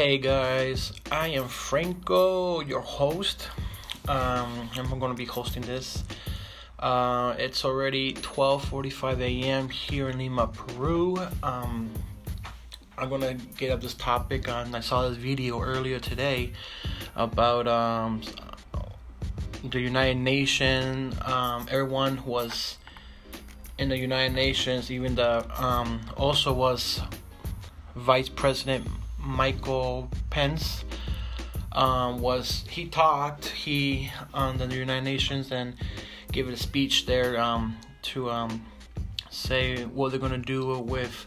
Hey guys, I am Franco, your host. Um, I'm going to be hosting this. Uh, it's already 12:45 a.m. here in Lima, Peru. Um, I'm going to get up this topic on. I saw this video earlier today about um, the United Nations. Um, everyone who was in the United Nations, even the um, also was Vice President Michael Pence um, was he talked he on the United Nations and gave a speech there um, to um, say what they're gonna do with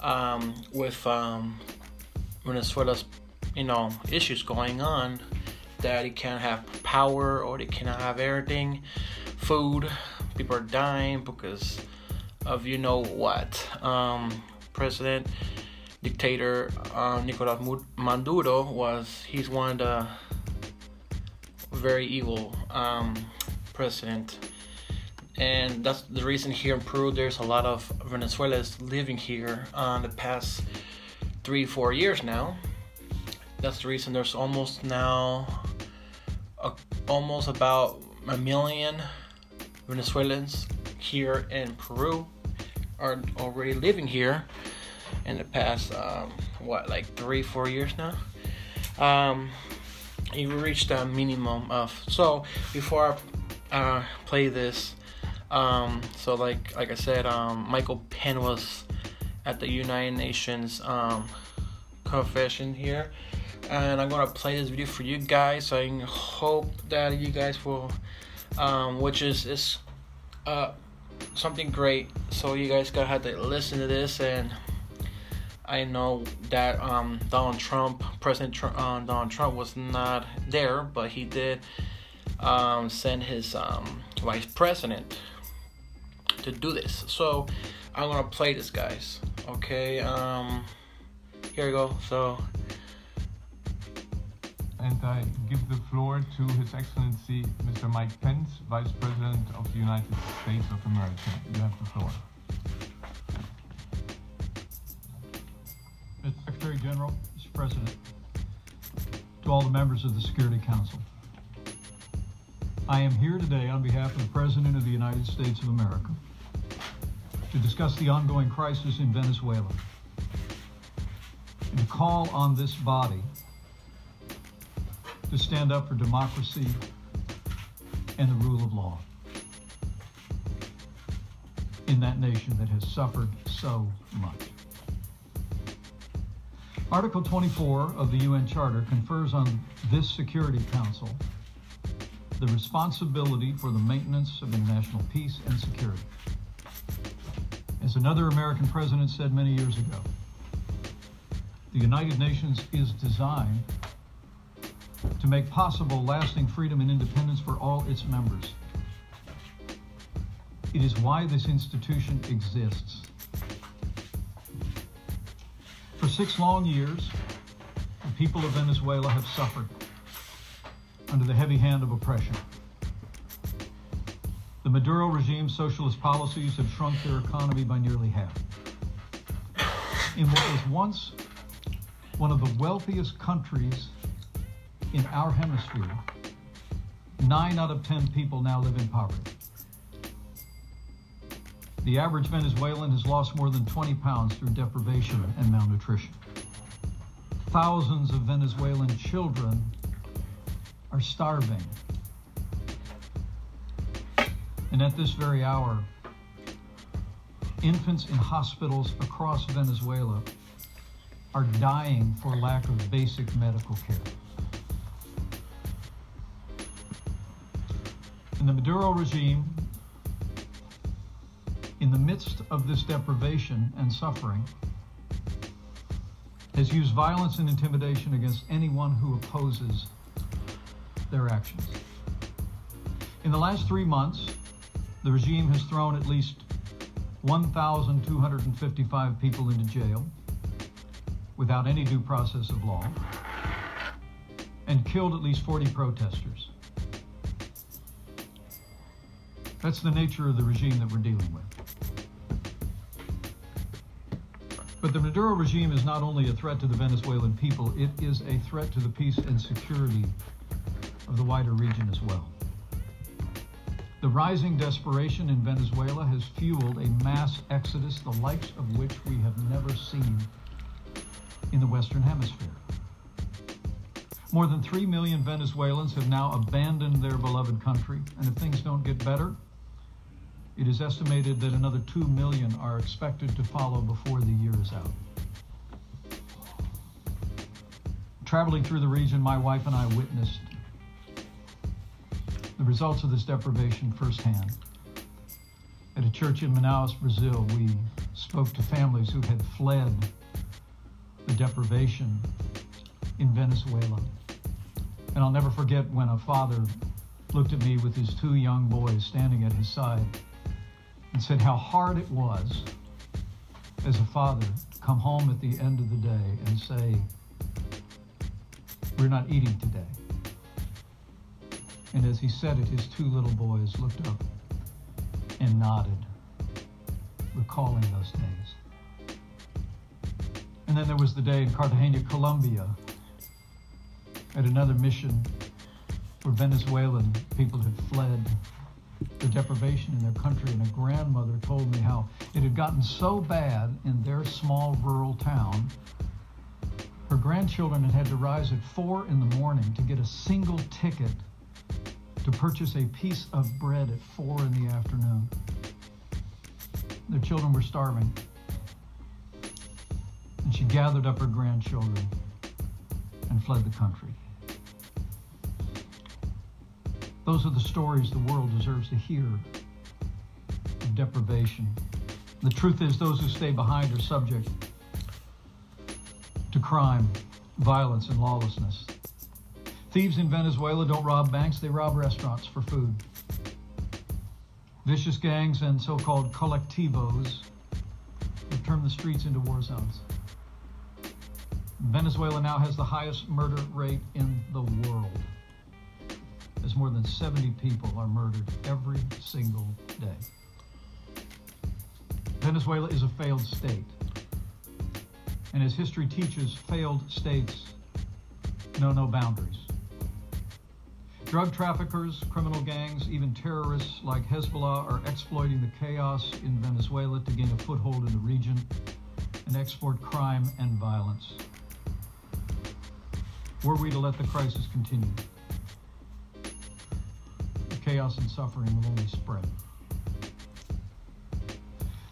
um, with um, Venezuela's you know issues going on that it can't have power or they cannot have everything. Food people are dying because of you know what um, president dictator uh, Nicolas Maduro was he's one of the very evil um, president. And that's the reason here in Peru there's a lot of Venezuelans living here uh, the past three four years now. That's the reason there's almost now a, almost about a million Venezuelans here in Peru are already living here in the past um, what like three four years now? Um, you reached a minimum of so before i uh, play this um, so like like i said um, michael pence was at the united nations um, confession here and i'm gonna play this video for you guys so i hope that you guys will um, which is is uh, something great. So you guys gotta have to listen to this and I know that um, Donald Trump, President Trump, uh, Donald Trump, was not there, but he did um, send his um, vice president to do this. So I'm gonna play this, guys. Okay. Um, here we go. So. And I give the floor to His Excellency Mr. Mike Pence, Vice President of the United States of America. You have the floor. Secretary General, Mr. President, to all the members of the Security Council. I am here today on behalf of the President of the United States of America to discuss the ongoing crisis in Venezuela and to call on this body to stand up for democracy and the rule of law in that nation that has suffered so much. Article 24 of the UN Charter confers on this Security Council the responsibility for the maintenance of international peace and security. As another American president said many years ago, the United Nations is designed to make possible lasting freedom and independence for all its members. It is why this institution exists. Six long years, the people of Venezuela have suffered under the heavy hand of oppression. The Maduro regime's socialist policies have shrunk their economy by nearly half. In what was once one of the wealthiest countries in our hemisphere, nine out of ten people now live in poverty. The average Venezuelan has lost more than 20 pounds through deprivation and malnutrition. Thousands of Venezuelan children are starving. And at this very hour, infants in hospitals across Venezuela are dying for lack of basic medical care. And the Maduro regime in the midst of this deprivation and suffering, has used violence and intimidation against anyone who opposes their actions. In the last three months, the regime has thrown at least 1,255 people into jail without any due process of law and killed at least 40 protesters. That's the nature of the regime that we're dealing with. But the Maduro regime is not only a threat to the Venezuelan people, it is a threat to the peace and security of the wider region as well. The rising desperation in Venezuela has fueled a mass exodus, the likes of which we have never seen in the Western Hemisphere. More than 3 million Venezuelans have now abandoned their beloved country, and if things don't get better, it is estimated that another 2 million are expected to follow before the year is out. Traveling through the region, my wife and I witnessed the results of this deprivation firsthand. At a church in Manaus, Brazil, we spoke to families who had fled the deprivation in Venezuela. And I'll never forget when a father looked at me with his two young boys standing at his side and said how hard it was as a father to come home at the end of the day and say, We're not eating today. And as he said it, his two little boys looked up and nodded, recalling those days. And then there was the day in Cartagena, Colombia, at another mission where Venezuelan people had fled the deprivation in their country. And a grandmother told me how it had gotten so bad in their small rural town. Her grandchildren had had to rise at four in the morning to get a single ticket to purchase a piece of bread at four in the afternoon. Their children were starving. And she gathered up her grandchildren and fled the country. Those are the stories the world deserves to hear of deprivation. The truth is, those who stay behind are subject to crime, violence, and lawlessness. Thieves in Venezuela don't rob banks, they rob restaurants for food. Vicious gangs and so called colectivos have turned the streets into war zones. Venezuela now has the highest murder rate in the world as more than 70 people are murdered every single day. Venezuela is a failed state. And as history teaches, failed states know no boundaries. Drug traffickers, criminal gangs, even terrorists like Hezbollah are exploiting the chaos in Venezuela to gain a foothold in the region and export crime and violence. Were we to let the crisis continue, chaos and suffering will only spread.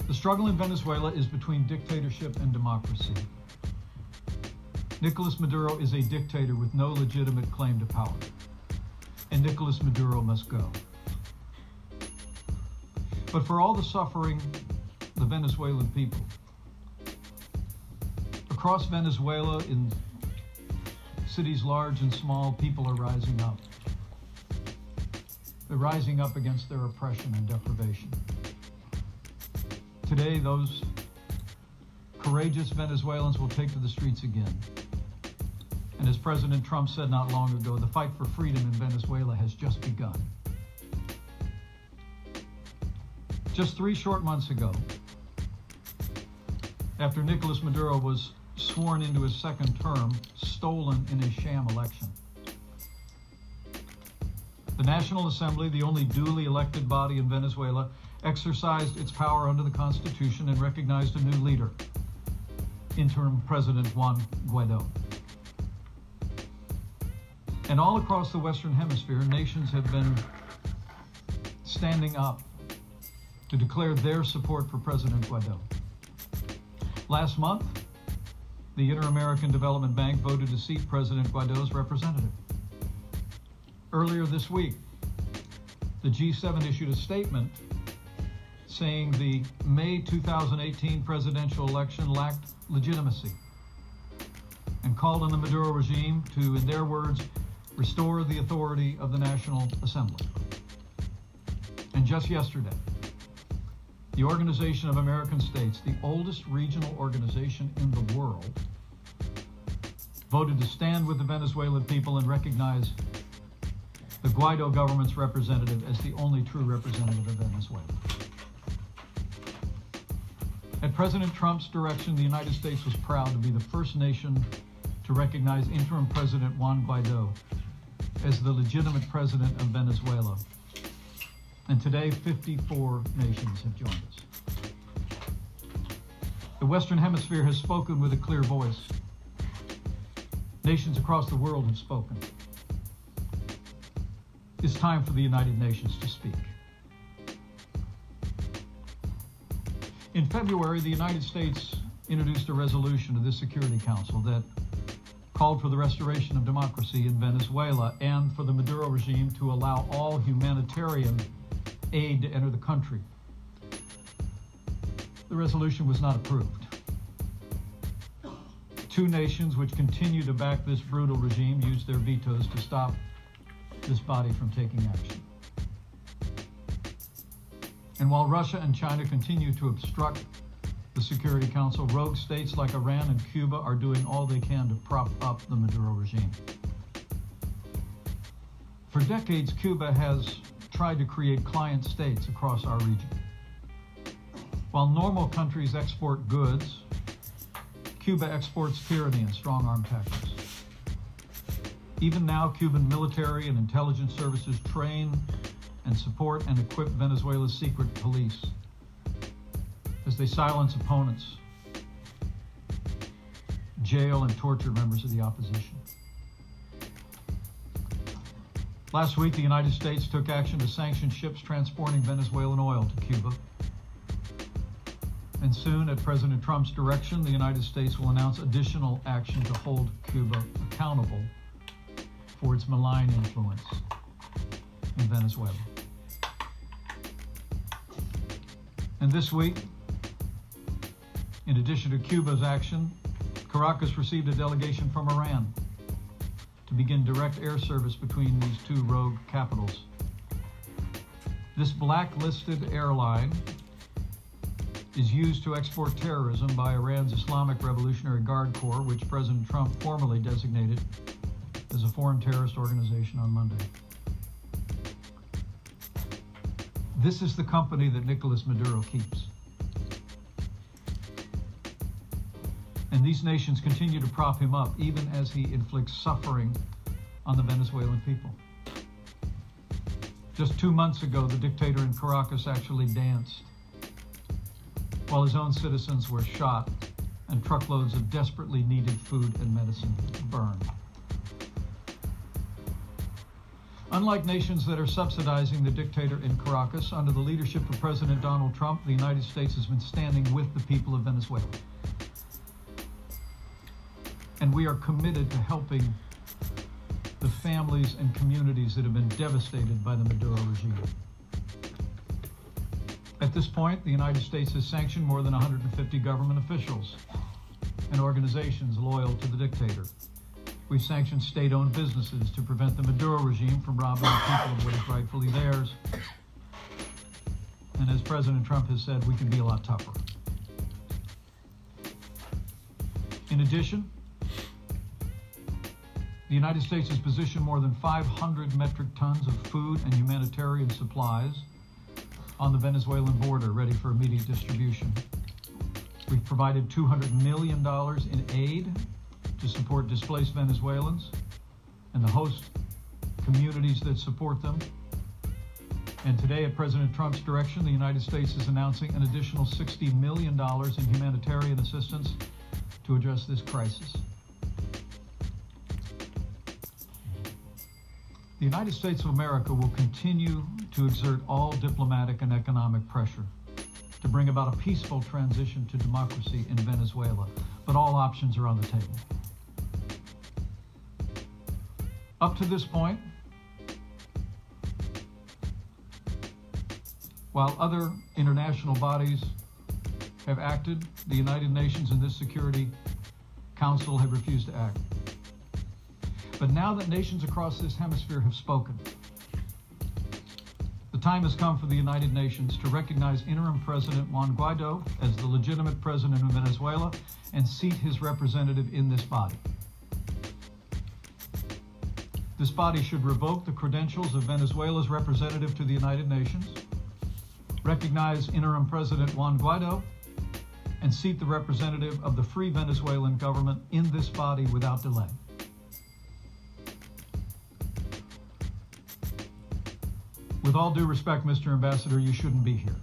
The struggle in Venezuela is between dictatorship and democracy. Nicolas Maduro is a dictator with no legitimate claim to power, and Nicolas Maduro must go. But for all the suffering, the Venezuelan people, across Venezuela, in cities large and small, people are rising up. They're rising up against their oppression and deprivation. Today, those courageous Venezuelans will take to the streets again. And as President Trump said not long ago, the fight for freedom in Venezuela has just begun. Just three short months ago, after Nicolas Maduro was sworn into his second term, stolen in a sham election, the National Assembly, the only duly elected body in Venezuela, exercised its power under the Constitution and recognized a new leader, interim President Juan Guaido. And all across the Western Hemisphere, nations have been standing up to declare their support for President Guaido. Last month, the Inter American Development Bank voted to seat President Guaido's representative. Earlier this week, the G7 issued a statement saying the May 2018 presidential election lacked legitimacy and called on the Maduro regime to, in their words, restore the authority of the National Assembly. And just yesterday, the Organization of American States, the oldest regional organization in the world, voted to stand with the Venezuelan people and recognize the Guaido government's representative as the only true representative of Venezuela. At President Trump's direction, the United States was proud to be the first nation to recognize interim President Juan Guaido as the legitimate president of Venezuela. And today, 54 nations have joined us. The Western Hemisphere has spoken with a clear voice. Nations across the world have spoken. It's time for the United Nations to speak. In February, the United States introduced a resolution to the Security Council that called for the restoration of democracy in Venezuela and for the Maduro regime to allow all humanitarian aid to enter the country. The resolution was not approved. Two nations which continue to back this brutal regime used their vetoes to stop this body from taking action. And while Russia and China continue to obstruct the Security Council, rogue states like Iran and Cuba are doing all they can to prop up the Maduro regime. For decades, Cuba has tried to create client states across our region. While normal countries export goods, Cuba exports tyranny and strong arm tactics. Even now, Cuban military and intelligence services train and support and equip Venezuela's secret police as they silence opponents, jail, and torture members of the opposition. Last week, the United States took action to sanction ships transporting Venezuelan oil to Cuba. And soon, at President Trump's direction, the United States will announce additional action to hold Cuba accountable for its malign influence in Venezuela. And this week, in addition to Cuba's action, Caracas received a delegation from Iran to begin direct air service between these two rogue capitals. This blacklisted airline is used to export terrorism by Iran's Islamic Revolutionary Guard Corps, which President Trump formally designated as a foreign terrorist organization on Monday. This is the company that Nicolas Maduro keeps. And these nations continue to prop him up even as he inflicts suffering on the Venezuelan people. Just two months ago, the dictator in Caracas actually danced while his own citizens were shot and truckloads of desperately needed food and medicine burned. Unlike nations that are subsidizing the dictator in Caracas, under the leadership of President Donald Trump, the United States has been standing with the people of Venezuela. And we are committed to helping the families and communities that have been devastated by the Maduro regime. At this point, the United States has sanctioned more than 150 government officials and organizations loyal to the dictator. We've sanctioned state owned businesses to prevent the Maduro regime from robbing the people of what is rightfully theirs. And as President Trump has said, we can be a lot tougher. In addition, the United States has positioned more than 500 metric tons of food and humanitarian supplies on the Venezuelan border ready for immediate distribution. We've provided $200 million in aid to support displaced Venezuelans and the host communities that support them. And today, at President Trump's direction, the United States is announcing an additional $60 million in humanitarian assistance to address this crisis. The United States of America will continue to exert all diplomatic and economic pressure to bring about a peaceful transition to democracy in Venezuela, but all options are on the table. Up to this point, while other international bodies have acted, the United Nations and this Security Council have refused to act. But now that nations across this hemisphere have spoken, the time has come for the United Nations to recognize interim President Juan Guaido as the legitimate president of Venezuela and seat his representative in this body. This body should revoke the credentials of Venezuela's representative to the United Nations, recognize interim President Juan Guaido, and seat the representative of the Free Venezuelan government in this body without delay. With all due respect, Mr. Ambassador, you shouldn't be here.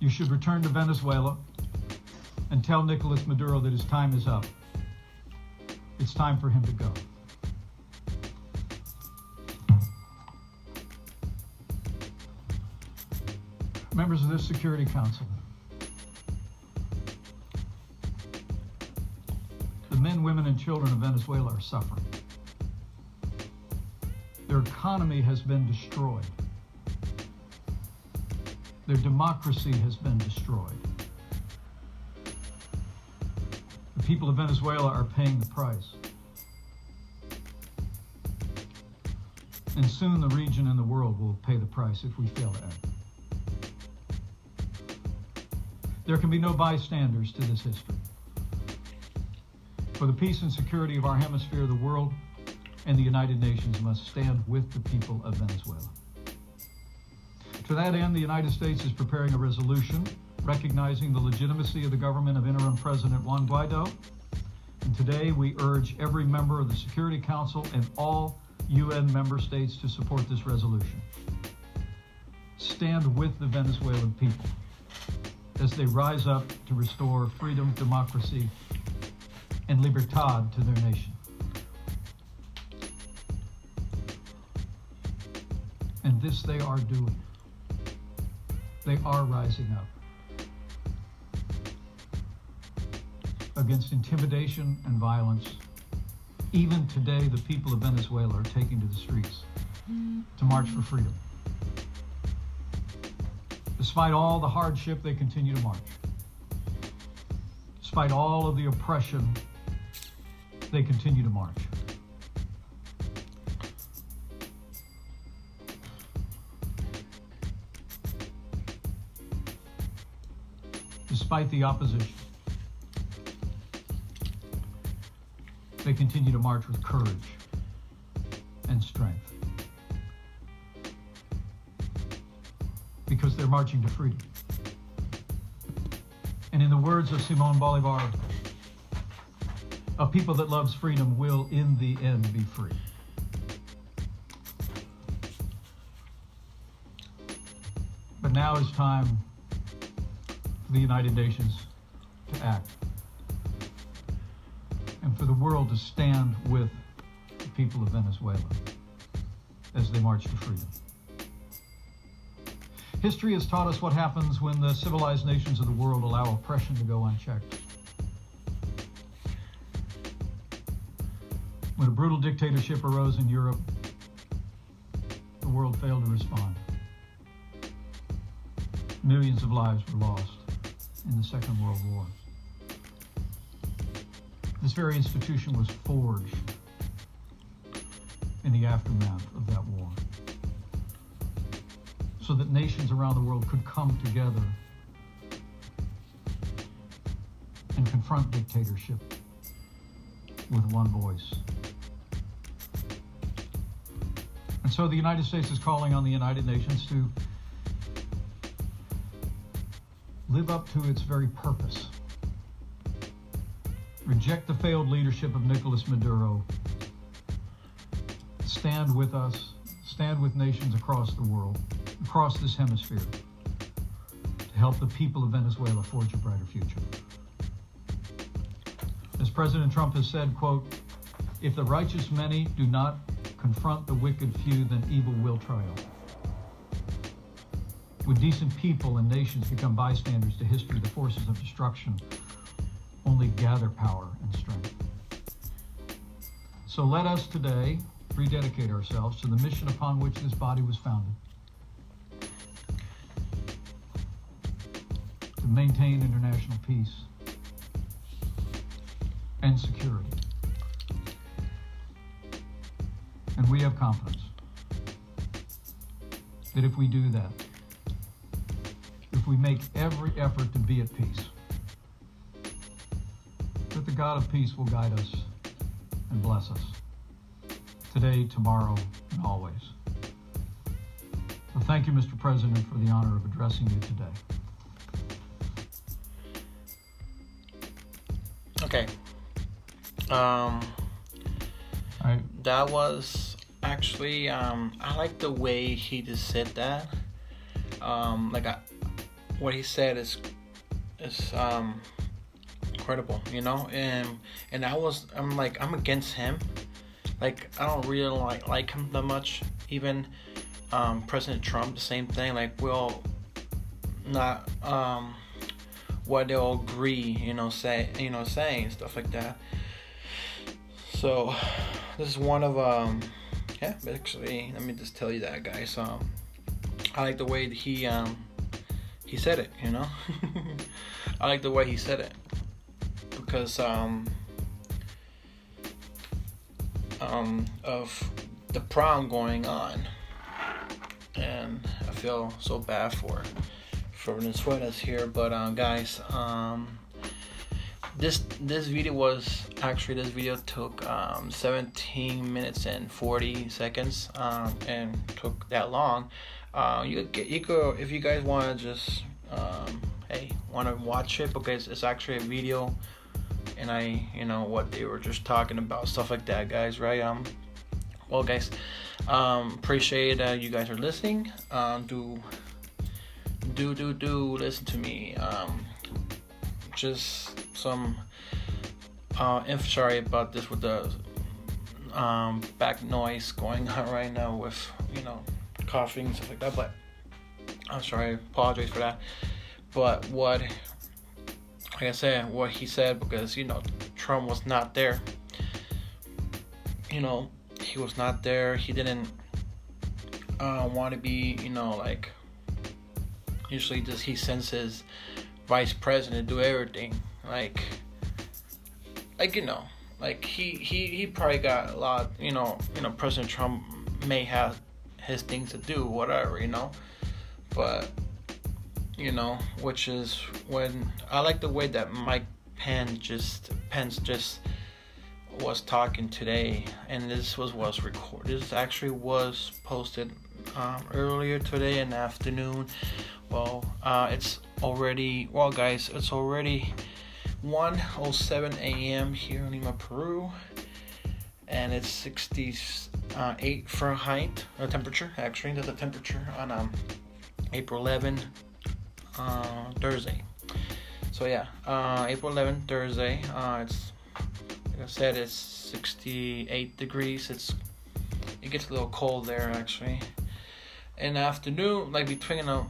You should return to Venezuela and tell Nicolas Maduro that his time is up. It's time for him to go. Members of this Security Council, the men, women, and children of Venezuela are suffering. Their economy has been destroyed. Their democracy has been destroyed. People of Venezuela are paying the price. And soon the region and the world will pay the price if we fail to act. There can be no bystanders to this history. For the peace and security of our hemisphere, the world and the United Nations must stand with the people of Venezuela. To that end, the United States is preparing a resolution recognizing the legitimacy of the government of interim President Juan Guaido. And today we urge every member of the Security Council and all UN member states to support this resolution. Stand with the Venezuelan people as they rise up to restore freedom, democracy, and libertad to their nation. And this they are doing. They are rising up against intimidation and violence. Even today, the people of Venezuela are taking to the streets to march for freedom. Despite all the hardship, they continue to march. Despite all of the oppression, they continue to march. Despite the opposition, they continue to march with courage and strength. Because they're marching to freedom. And in the words of Simon Bolivar, a people that loves freedom will in the end be free. But now is time for the United Nations to act world to stand with the people of Venezuela as they march to freedom. History has taught us what happens when the civilized nations of the world allow oppression to go unchecked. When a brutal dictatorship arose in Europe, the world failed to respond. Millions of lives were lost in the Second World War. This very institution was forged in the aftermath of that war so that nations around the world could come together and confront dictatorship with one voice. And so the United States is calling on the United Nations to live up to its very purpose. Reject the failed leadership of Nicolas Maduro. Stand with us, stand with nations across the world, across this hemisphere, to help the people of Venezuela forge a brighter future. As President Trump has said, quote, if the righteous many do not confront the wicked few, then evil will triumph. When decent people and nations become bystanders to history, the forces of destruction only gather power and strength. So let us today rededicate ourselves to the mission upon which this body was founded. To maintain international peace and security. And we have confidence that if we do that, if we make every effort to be at peace, God of peace will guide us and bless us today, tomorrow, and always. So thank you, Mr. President, for the honor of addressing you today. Okay. Um. That was actually, um, I like the way he just said that. Um, like, I, what he said is, is, um, incredible, you know. And and I was I'm like I'm against him. Like I don't really like like him that much. Even um, President Trump, the same thing. Like we'll not um, what they'll agree, you know, say you know saying stuff like that. So this is one of um yeah actually let me just tell you that guys um I like the way he um he said it you know I like the way he said it because um um of the problem going on. And I feel so bad for for Venezuela's here but um guys um this this video was actually this video took um, 17 minutes and 40 seconds um, and took that long. Uh, you you could if you guys want to just um, hey want to watch it because it's actually a video and I you know what they were just talking about stuff like that guys right? Um well guys um appreciate uh, you guys are listening. Um do do do do listen to me. Um just some uh, inf- sorry about this with the um, back noise going on right now with you know coughing stuff like that but i'm sorry apologize for that. But what like i said what he said because you know trump was not there. You know he was not there. He didn't uh, want to be you know like usually just he sends his vice president do everything. Like like you know like he he he probably got a lot you know you know president trump may have his things to do whatever you know. But you know which is when i like the way that mike pence just pence just was talking today and this was was recorded this actually was posted um, earlier today in the afternoon well uh, it's already well guys it's already 1:07 a.m. here in Lima, Peru, and it's 68 Fahrenheit uh, temperature. Actually, that's the temperature on um, April 11, uh, Thursday. So yeah, uh, April 11, Thursday. Uh, it's like I said, it's 68 degrees. It's it gets a little cold there actually. In the afternoon, like between you know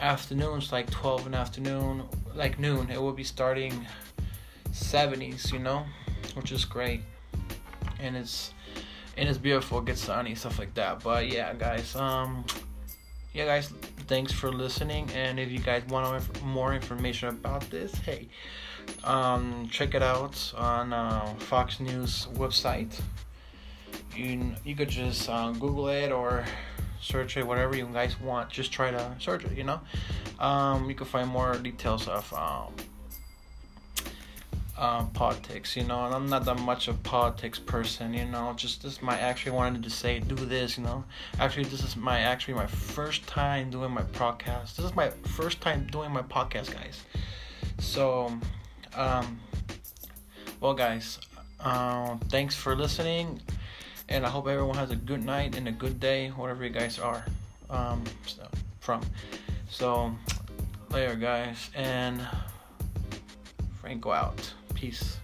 afternoons like 12 in the afternoon like noon it will be starting 70s you know which is great and it's and it's beautiful it gets sunny stuff like that but yeah guys um yeah guys thanks for listening and if you guys want more information about this hey um check it out on uh, fox news website you you could just uh, google it or search it, whatever you guys want. Just try to search it, you know. Um, you can find more details of um, uh, politics, you know. And I'm not that much of politics person, you know. Just this my actually wanted to say do this, you know. Actually, this is my actually my first time doing my podcast. This is my first time doing my podcast, guys. So, um, well, guys, uh, thanks for listening and I hope everyone has a good night and a good day, whatever you guys are um, so, from. So, later, guys, and Franco out. Peace.